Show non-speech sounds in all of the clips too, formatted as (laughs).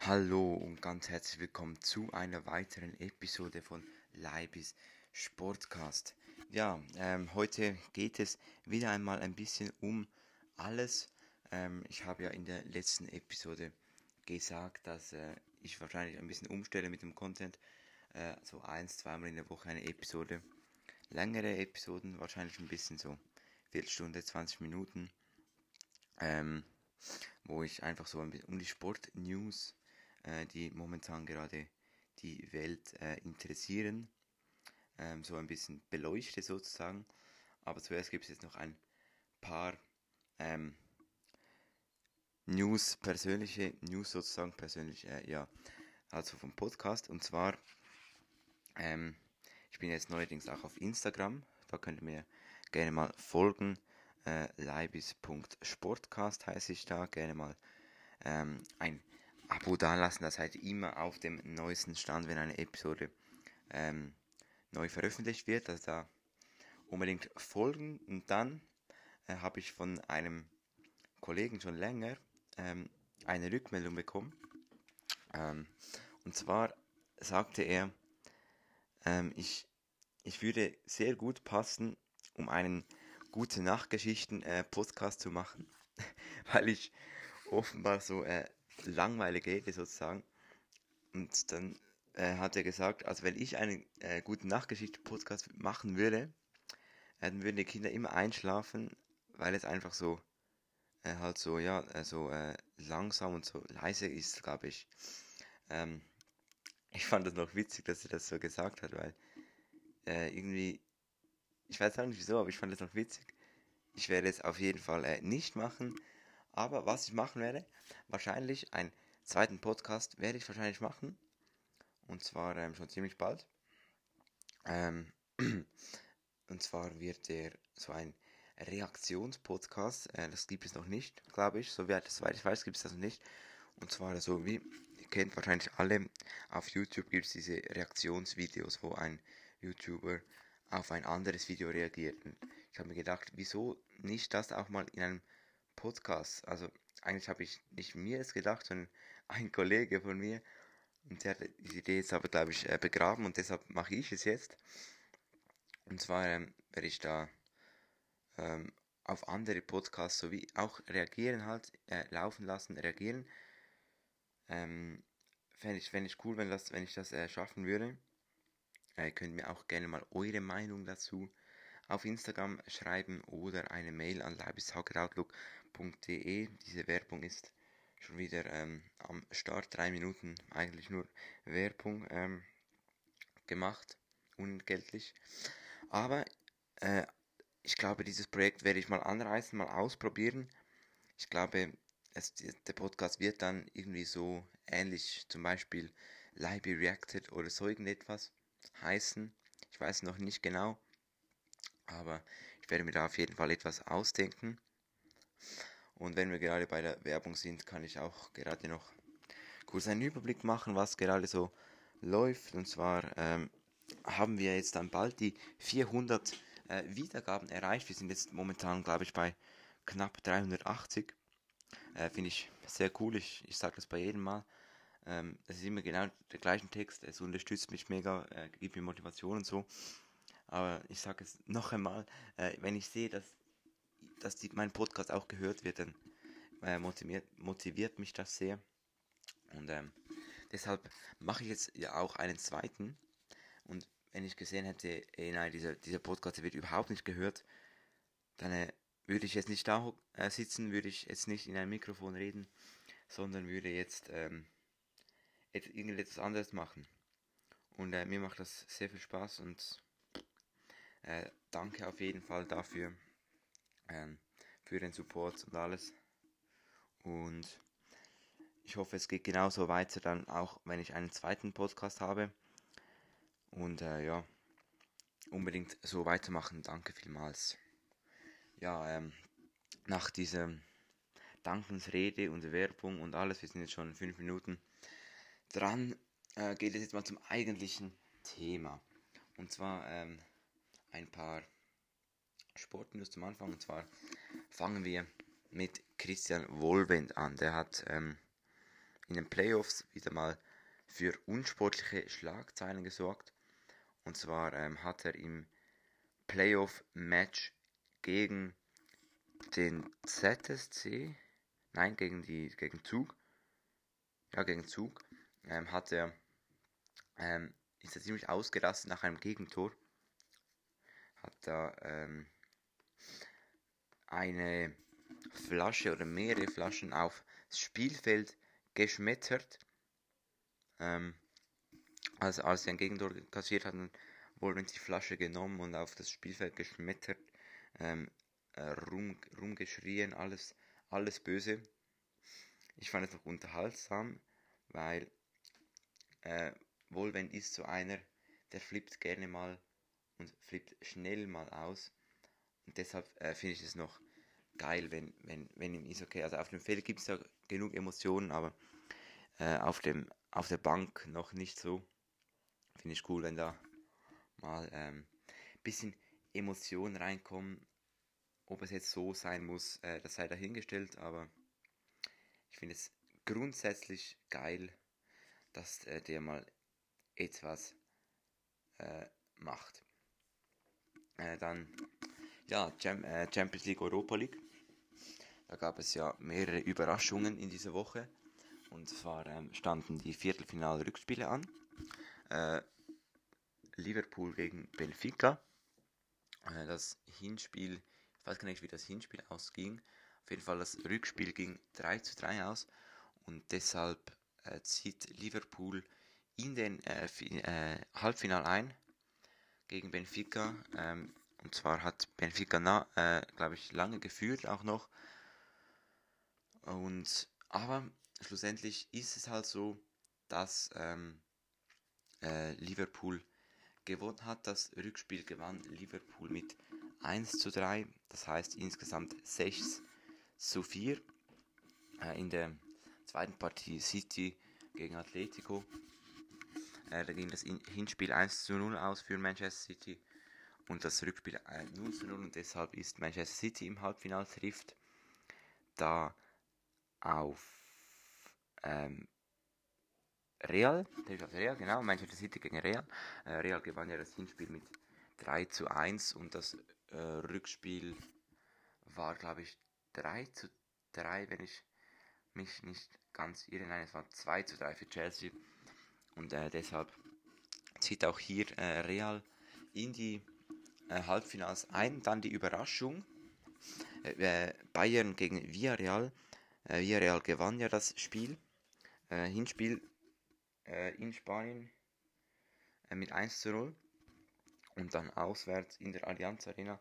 Hallo und ganz herzlich willkommen zu einer weiteren Episode von Leibis Sportcast. Ja, ähm, heute geht es wieder einmal ein bisschen um alles. Ähm, ich habe ja in der letzten Episode gesagt, dass äh, ich wahrscheinlich ein bisschen umstelle mit dem Content. Äh, so eins, zweimal in der Woche eine Episode. Längere Episoden, wahrscheinlich ein bisschen so Viertelstunde, 20 Minuten. Ähm, wo ich einfach so ein bisschen um die Sportnews äh, die momentan gerade die Welt äh, interessieren, ähm, so ein bisschen beleuchte sozusagen. Aber zuerst gibt es jetzt noch ein paar ähm, News, persönliche News sozusagen, persönlich, äh, ja, also vom Podcast. Und zwar, ähm, ich bin jetzt neuerdings auch auf Instagram, da könnt ihr mir gerne mal folgen. Äh, Leibis.sportcast heiße ich da, gerne mal ähm, ein Abo dalassen, das heißt immer auf dem neuesten Stand, wenn eine Episode ähm, neu veröffentlicht wird. Also da unbedingt folgen. Und dann äh, habe ich von einem Kollegen schon länger ähm, eine Rückmeldung bekommen. Ähm, und zwar sagte er, ähm, ich, ich würde sehr gut passen, um einen gute Nachtgeschichten äh, Podcast zu machen, (laughs) weil ich offenbar so äh, langweilige Rede sozusagen. Und dann äh, hat er gesagt, also wenn ich einen äh, guten Nachgeschichte-Podcast machen würde, äh, dann würden die Kinder immer einschlafen, weil es einfach so äh, halt so, ja, äh, so äh, langsam und so leise ist, glaube ich. Ähm, ich fand das noch witzig, dass er das so gesagt hat, weil äh, irgendwie, ich weiß auch nicht wieso, aber ich fand das noch witzig. Ich werde es auf jeden Fall äh, nicht machen. Aber was ich machen werde, wahrscheinlich einen zweiten Podcast werde ich wahrscheinlich machen. Und zwar ähm, schon ziemlich bald. Ähm, (clears throat) und zwar wird der so ein Reaktionspodcast. Äh, das gibt es noch nicht, glaube ich. Soweit, soweit ich weiß, gibt es das noch nicht. Und zwar so wie, ihr kennt wahrscheinlich alle, auf YouTube gibt es diese Reaktionsvideos, wo ein YouTuber auf ein anderes Video reagiert. Und ich habe mir gedacht, wieso nicht das auch mal in einem Podcast. Also eigentlich habe ich nicht mir es gedacht, sondern (laughs) ein Kollege von mir. Und der hat die Idee jetzt aber, glaube ich, äh, begraben und deshalb mache ich es jetzt. Und zwar ähm, werde ich da ähm, auf andere Podcasts sowie auch reagieren halt, äh, laufen lassen, reagieren. Ähm, Fände ich, ich cool, wenn, das, wenn ich das äh, schaffen würde. Äh, könnt mir auch gerne mal eure Meinung dazu auf Instagram schreiben oder eine Mail an leibishaukeroutlook.de. Diese Werbung ist schon wieder ähm, am Start, drei Minuten eigentlich nur Werbung ähm, gemacht, unentgeltlich. Aber äh, ich glaube, dieses Projekt werde ich mal anreißen, mal ausprobieren. Ich glaube, es, der Podcast wird dann irgendwie so ähnlich, zum Beispiel Live Reacted oder so irgendetwas heißen. Ich weiß noch nicht genau. Aber ich werde mir da auf jeden Fall etwas ausdenken. Und wenn wir gerade bei der Werbung sind, kann ich auch gerade noch kurz einen Überblick machen, was gerade so läuft. Und zwar ähm, haben wir jetzt dann bald die 400 äh, Wiedergaben erreicht. Wir sind jetzt momentan, glaube ich, bei knapp 380. Äh, Finde ich sehr cool. Ich, ich sage das bei jedem Mal. Ähm, es ist immer genau der gleiche Text. Es unterstützt mich mega, äh, gibt mir Motivation und so. Aber ich sage es noch einmal, äh, wenn ich sehe, dass, dass die, mein Podcast auch gehört wird, dann äh, motiviert, motiviert mich das sehr. Und ähm, deshalb mache ich jetzt ja auch einen zweiten. Und wenn ich gesehen hätte, ey, nein, dieser, dieser Podcast wird überhaupt nicht gehört, dann äh, würde ich jetzt nicht da äh, sitzen, würde ich jetzt nicht in ein Mikrofon reden, sondern würde jetzt, ähm, irgendetwas anderes machen. Und äh, mir macht das sehr viel Spaß und äh, danke auf jeden Fall dafür, ähm, für den Support und alles. Und ich hoffe, es geht genauso weiter dann auch, wenn ich einen zweiten Podcast habe. Und äh, ja, unbedingt so weitermachen. Danke vielmals. Ja, ähm, nach dieser Dankensrede und Werbung und alles, wir sind jetzt schon fünf Minuten dran, äh, geht es jetzt mal zum eigentlichen Thema. Und zwar ähm, ein paar Sportnews zum Anfang. Und zwar fangen wir mit Christian Wohlwend an. Der hat ähm, in den Playoffs wieder mal für unsportliche Schlagzeilen gesorgt. Und zwar ähm, hat er im Playoff-Match gegen den ZSC, nein, gegen die gegen Zug, ja, gegen Zug, ähm, hat er, ähm, ist er ziemlich ausgerastet nach einem Gegentor. Hat da ähm, eine Flasche oder mehrere Flaschen aufs Spielfeld geschmettert. Ähm, also als sie ein Gegentor kassiert hatten, wurden die Flasche genommen und auf das Spielfeld geschmettert, ähm, äh, rum, rumgeschrien, alles, alles böse. Ich fand es noch unterhaltsam, weil äh, Wohlwend ist so einer, der flippt gerne mal und flippt schnell mal aus. Und deshalb äh, finde ich es noch geil, wenn, wenn, wenn ihm ist okay. Also auf dem Feld gibt es ja genug Emotionen, aber äh, auf, dem, auf der Bank noch nicht so. Finde ich cool, wenn da mal ein ähm, bisschen Emotionen reinkommen. Ob es jetzt so sein muss, äh, das sei dahingestellt, aber ich finde es grundsätzlich geil, dass äh, der mal etwas äh, macht. Äh, dann, ja, äh, Champions League, Europa League. Da gab es ja mehrere Überraschungen in dieser Woche. Und zwar ähm, standen die Viertelfinal-Rückspiele an. Äh, Liverpool gegen Benfica. Äh, das Hinspiel, ich weiß gar nicht, wie das Hinspiel ausging. Auf jeden Fall das Rückspiel ging 3 zu 3 aus. Und deshalb äh, zieht Liverpool in den äh, äh, Halbfinal ein gegen Benfica. Ähm, und zwar hat Benfica, äh, glaube ich, lange geführt auch noch. Und aber schlussendlich ist es halt so, dass ähm, äh, Liverpool gewonnen hat. Das Rückspiel gewann Liverpool mit 1 zu 3, das heißt insgesamt 6 zu 4. Äh, in der zweiten Partie City gegen Atletico. Äh, da ging das Hinspiel 1 zu 0 aus für Manchester City und das Rückspiel 0 zu 0 und deshalb ist Manchester City im Halbfinale trifft. Da auf ähm, Real, Real, genau, Manchester City gegen Real. Äh, Real gewann ja das Hinspiel mit 3 zu 1 und das äh, Rückspiel war, glaube ich, 3 zu 3, wenn ich mich nicht ganz irre. Nein, es war 2 zu 3 für Chelsea. Und äh, deshalb zieht auch hier äh, Real in die Halbfinals ein. Dann die Überraschung. Äh, Bayern gegen Villarreal. Äh, Villarreal gewann ja das Spiel. Äh, Hinspiel äh, in Spanien äh, mit 1 zu 0. Und dann auswärts in der Allianz Arena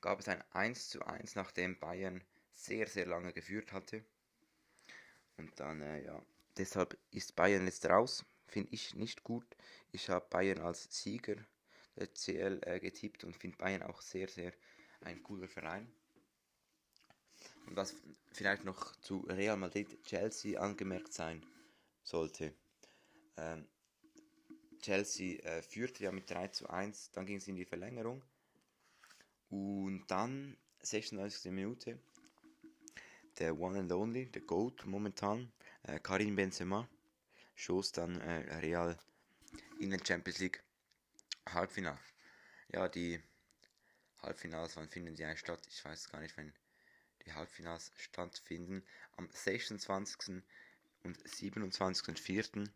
gab es ein 1 zu 1, nachdem Bayern sehr, sehr lange geführt hatte. Und dann, äh, ja, deshalb ist Bayern jetzt raus. Finde ich nicht gut. Ich habe Bayern als Sieger CL äh, getippt und finde Bayern auch sehr, sehr ein cooler Verein. Und was vielleicht noch zu Real Madrid Chelsea angemerkt sein sollte. Ähm, Chelsea äh, führte ja mit 3 zu 1, dann ging es in die Verlängerung. Und dann, 96. Minute, der One and Only, der GOAT momentan, äh, Karim Benzema, schoss dann äh, Real in den Champions League Halbfinale. Ja, die Halbfinals, wann finden die eigentlich statt? Ich weiß gar nicht, wenn die Halbfinals stattfinden. Am 26. und 27.04.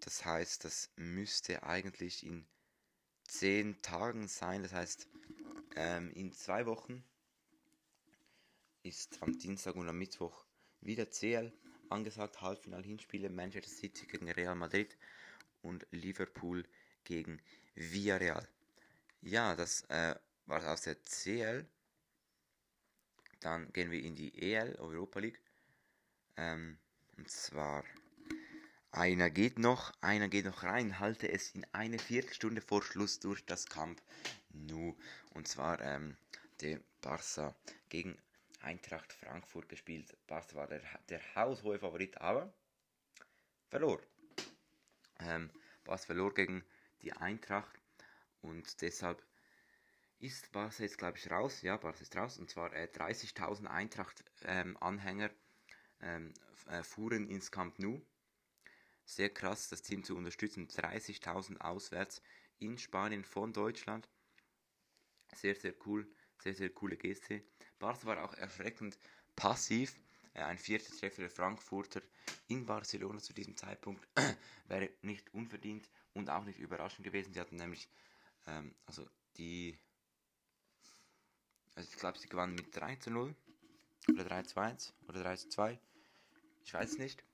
Das heißt, das müsste eigentlich in 10 Tagen sein. Das heißt, ähm, in zwei Wochen ist am Dienstag und am Mittwoch wieder CL angesagt. Halbfinal-Hinspiele Manchester City gegen Real Madrid und Liverpool gegen Villarreal. Ja, das äh, war aus der CL. Dann gehen wir in die EL, Europa League. Ähm, und zwar einer geht noch, einer geht noch rein, halte es in eine Viertelstunde vor Schluss durch das Camp Nu. Und zwar ähm, der Barca gegen Eintracht Frankfurt gespielt. Barca war der, der haushohe Favorit, aber verlor. Ähm, Barca verlor gegen die Eintracht und deshalb ist Barca jetzt, glaube ich, raus. Ja, Barca ist raus. Und zwar äh, 30.000 Eintracht-Anhänger ähm, äh, fuhren ins Camp Nou. Sehr krass, das Team zu unterstützen. 30.000 auswärts in Spanien von Deutschland. Sehr, sehr cool. Sehr, sehr coole Geste. Barca war auch erschreckend passiv. Äh, ein vierter Treffer der Frankfurter in Barcelona zu diesem Zeitpunkt (clears throat) wäre nicht unverdient und auch nicht überraschend gewesen. Sie hatten nämlich, ähm, also die, also ich glaube, sie gewannen mit 3 zu 0 oder 3 zu 1 oder 3 zu 2. Ich weiß nicht.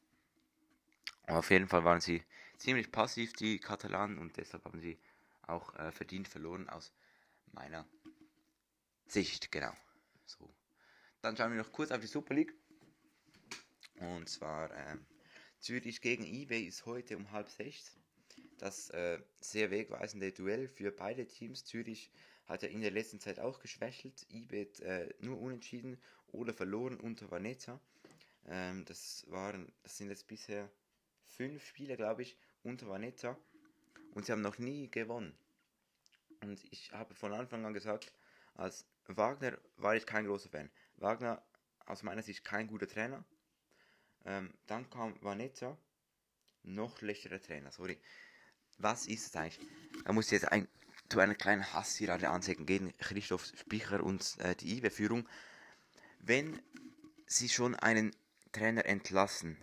Aber auf jeden Fall waren sie ziemlich passiv, die Katalanen, und deshalb haben sie auch äh, verdient verloren aus meiner Sicht, genau. So. Dann schauen wir noch kurz auf die Super League. Und zwar ähm, Zürich gegen eBay ist heute um halb sechs. Das äh, sehr wegweisende Duell für beide Teams. Zürich hat ja in der letzten Zeit auch geschwächelt. eBay äh, nur unentschieden oder verloren unter Vanessa. Ähm, das waren, das sind jetzt bisher fünf Spiele, glaube ich, unter Vanessa. Und sie haben noch nie gewonnen. Und ich habe von Anfang an gesagt, als Wagner war ich kein großer Fan. Wagner aus meiner Sicht kein guter Trainer. Ähm, dann kam Vanessa, noch schlechterer Trainer. Sorry. Was ist es eigentlich? Da muss jetzt ein, zu einer kleinen Hasstirade anzeigen gegen Christoph Spicher und äh, die IW-Führung. Wenn sie schon einen Trainer entlassen,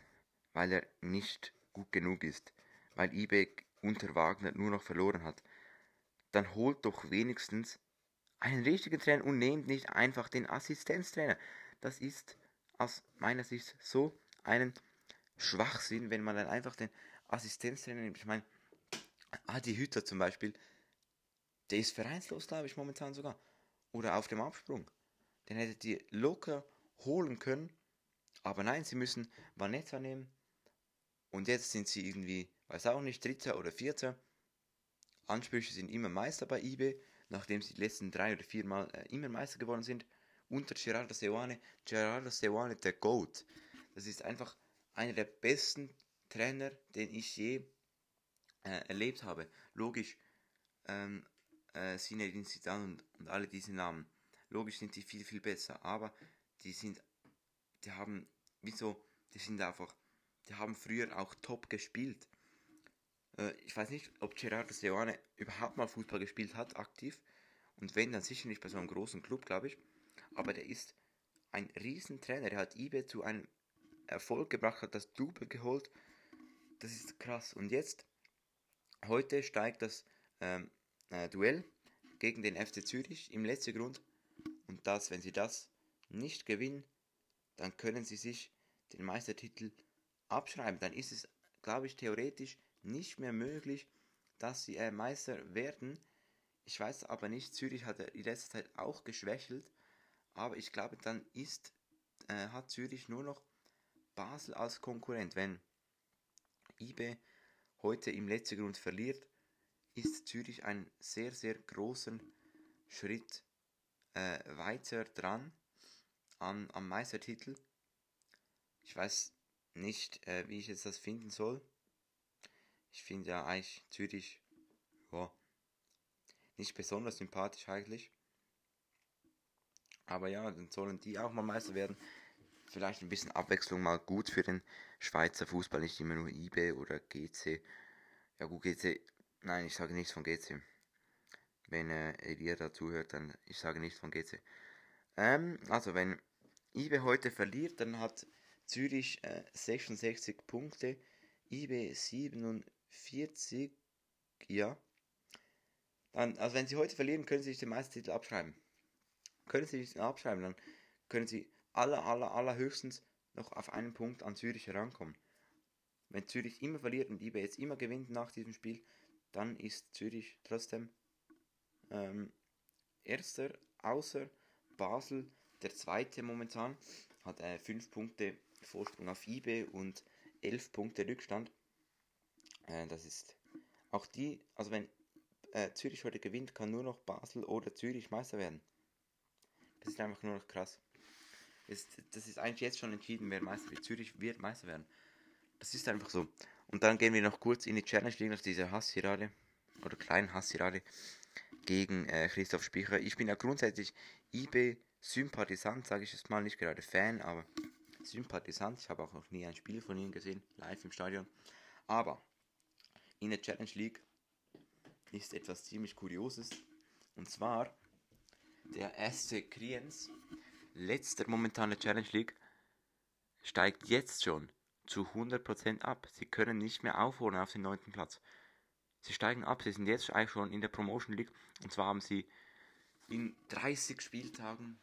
weil er nicht gut genug ist, weil IB unter Wagner nur noch verloren hat, dann holt doch wenigstens einen richtigen Trainer und nehmt nicht einfach den Assistenztrainer. Das ist aus meiner Sicht so einen Schwachsinn, wenn man dann einfach den Assistenztrainer nimmt. Ich meine, Adi Hütter zum Beispiel, der ist vereinslos, glaube ich, momentan sogar. Oder auf dem Absprung. Den hättet ihr locker holen können. Aber nein, sie müssen Vanessa nehmen. Und jetzt sind sie irgendwie, weiß auch nicht, Dritter oder Vierter. Ansprüche sind immer Meister bei IB, nachdem sie die letzten drei oder vier Mal äh, immer Meister geworden sind. Unter Gerardo Seoane. Gerardo Seoane, der Goat. Das ist einfach einer der besten Trainer, den ich je äh, erlebt habe. Logisch, ähm, äh, Zinedine Zidane und, und alle diese Namen. Logisch sind die viel, viel besser, aber die sind, die haben, wieso, die sind einfach, die haben früher auch top gespielt. Äh, ich weiß nicht, ob Gerardo Seoane überhaupt mal Fußball gespielt hat, aktiv. Und wenn, dann sicher nicht bei so einem großen Club, glaube ich. Aber der ist ein Riesentrainer. Er hat IBE zu einem Erfolg gebracht, hat das Double geholt. Das ist krass. Und jetzt, heute steigt das ähm, äh, Duell gegen den FC Zürich im letzten Grund. Und das, wenn sie das nicht gewinnen, dann können sie sich den Meistertitel abschreiben. Dann ist es, glaube ich, theoretisch nicht mehr möglich, dass sie äh, Meister werden. Ich weiß aber nicht, Zürich hat in letzter Zeit auch geschwächelt, aber ich glaube, dann ist, äh, hat Zürich nur noch Basel als Konkurrent. Wenn IB heute im letzten Grund verliert, ist Zürich einen sehr, sehr großen Schritt äh, weiter dran am, am Meistertitel. Ich weiß nicht, äh, wie ich jetzt das finden soll. Ich finde ja eigentlich Zürich ja, nicht besonders sympathisch eigentlich. Aber ja, dann sollen die auch mal Meister werden vielleicht ein bisschen Abwechslung mal gut für den Schweizer Fußball, nicht immer nur IB oder GC. Ja gut, GC, nein, ich sage nichts von GC. Wenn äh, Elia da zuhört, dann ich sage nichts von GC. Ähm, also wenn IB heute verliert, dann hat Zürich äh, 66 Punkte, IB 47, ja. Dann, also wenn sie heute verlieren, können sie sich den Meistertitel abschreiben. Können sie sich abschreiben, dann können sie aller, aller, allerhöchstens noch auf einen Punkt an Zürich herankommen. Wenn Zürich immer verliert und IB jetzt immer gewinnt nach diesem Spiel, dann ist Zürich trotzdem ähm, erster, außer Basel, der zweite momentan, hat äh, 5 Punkte Vorsprung auf IB und 11 Punkte Rückstand. Äh, das ist auch die, also wenn äh, Zürich heute gewinnt, kann nur noch Basel oder Zürich Meister werden. Das ist einfach nur noch krass. Ist, das ist eigentlich jetzt schon entschieden, wer Meister wird. Zürich wird Meister werden. Das ist einfach so. Und dann gehen wir noch kurz in die Challenge League, nach dieser Hassirade oder kleinen Hassirade gegen äh, Christoph Spicher. Ich bin ja grundsätzlich IB-Sympathisant, sage ich jetzt mal, nicht gerade Fan, aber Sympathisant. Ich habe auch noch nie ein Spiel von ihm gesehen, live im Stadion. Aber in der Challenge League ist etwas ziemlich Kurioses. Und zwar der SC Kriens, letzter momentane Challenge League, steigt jetzt schon zu 100% ab. Sie können nicht mehr aufholen auf den 9. Platz. Sie steigen ab, sie sind jetzt eigentlich schon in der Promotion League. Und zwar haben sie in 30 Spieltagen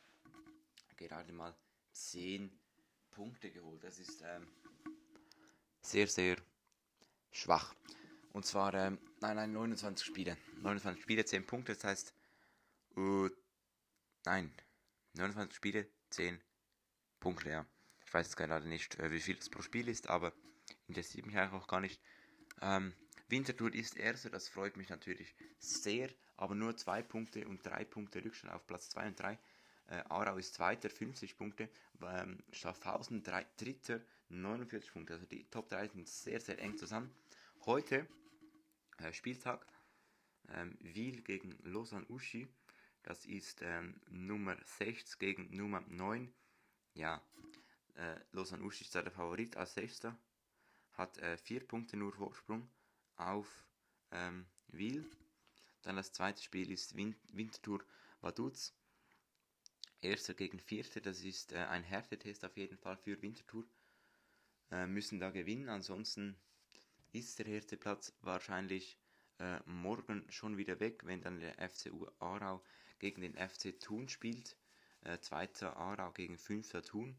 gerade mal 10 Punkte geholt. Das ist ähm, sehr, sehr schwach. Und zwar, ähm, nein, nein, 29 Spiele. 29 Spiele, 10 Punkte, das heißt, uh, nein, 29 Spiele, 10 Punkte, ja. Ich weiß jetzt gerade nicht, äh, wie viel es pro Spiel ist, aber interessiert mich eigentlich auch gar nicht. Ähm, Winterthur ist Erster, das freut mich natürlich sehr, aber nur 2 Punkte und 3 Punkte Rückstand auf Platz 2 und 3. Äh, Aarau ist Zweiter, 50 Punkte. Ähm, Schaffhausen drei, Dritter, 49 Punkte. Also die Top 3 sind sehr, sehr eng zusammen. Heute, äh, Spieltag, ähm, Wiel gegen Lausanne Uschi. Das ist ähm, Nummer 6 gegen Nummer 9. Ja, äh, Lausanne Uschi ist der Favorit als Sechster. Hat äh, 4 Punkte nur Vorsprung auf ähm, Wiel. Dann das zweite Spiel ist Win Winterthur Vaduz. Erster gegen Vierter, das ist äh, ein Härtetest auf jeden Fall für Winterthur. Äh, müssen da gewinnen, ansonsten ist der Härteplatz wahrscheinlich äh, morgen schon wieder weg, wenn dann der FCU Aarau gegen den FC Thun spielt. Äh, zweiter Aarau gegen fünfter Thun.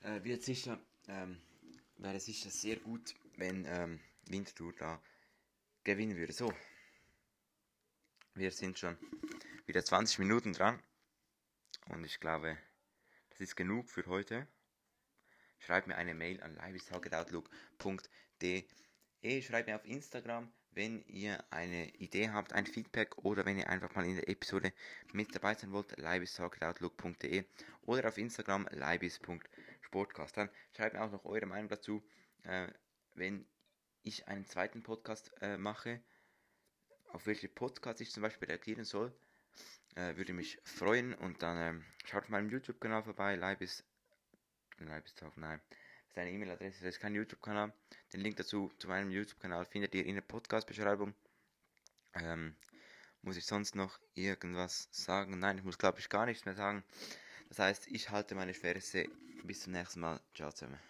Äh, wird sicher, ähm, wäre sicher sehr gut, wenn ähm, Winterthur da gewinnen würde. So, wir sind schon wieder 20 Minuten dran. Und ich glaube, das ist genug für heute. Schreibt mir eine Mail an liveistargetoutlook.de. Schreibt mir auf Instagram, wenn ihr eine Idee habt, ein Feedback oder wenn ihr einfach mal in der Episode mit dabei sein wollt, liveistargetoutlook.de oder auf Instagram libis.sportcast. Dann schreibt mir auch noch eure Meinung dazu, äh, wenn ich einen zweiten Podcast äh, mache, auf welche Podcast ich zum Beispiel reagieren soll. Äh, würde mich freuen und dann ähm, schaut auf meinem YouTube-Kanal vorbei. Leibis. Leibis Talk, nein. Das ist eine E-Mail-Adresse, das ist kein YouTube-Kanal. Den Link dazu zu meinem YouTube-Kanal findet ihr in der Podcast-Beschreibung. Ähm, muss ich sonst noch irgendwas sagen? Nein, ich muss glaube ich gar nichts mehr sagen. Das heißt, ich halte meine Fresse. Bis zum nächsten Mal. Ciao zusammen.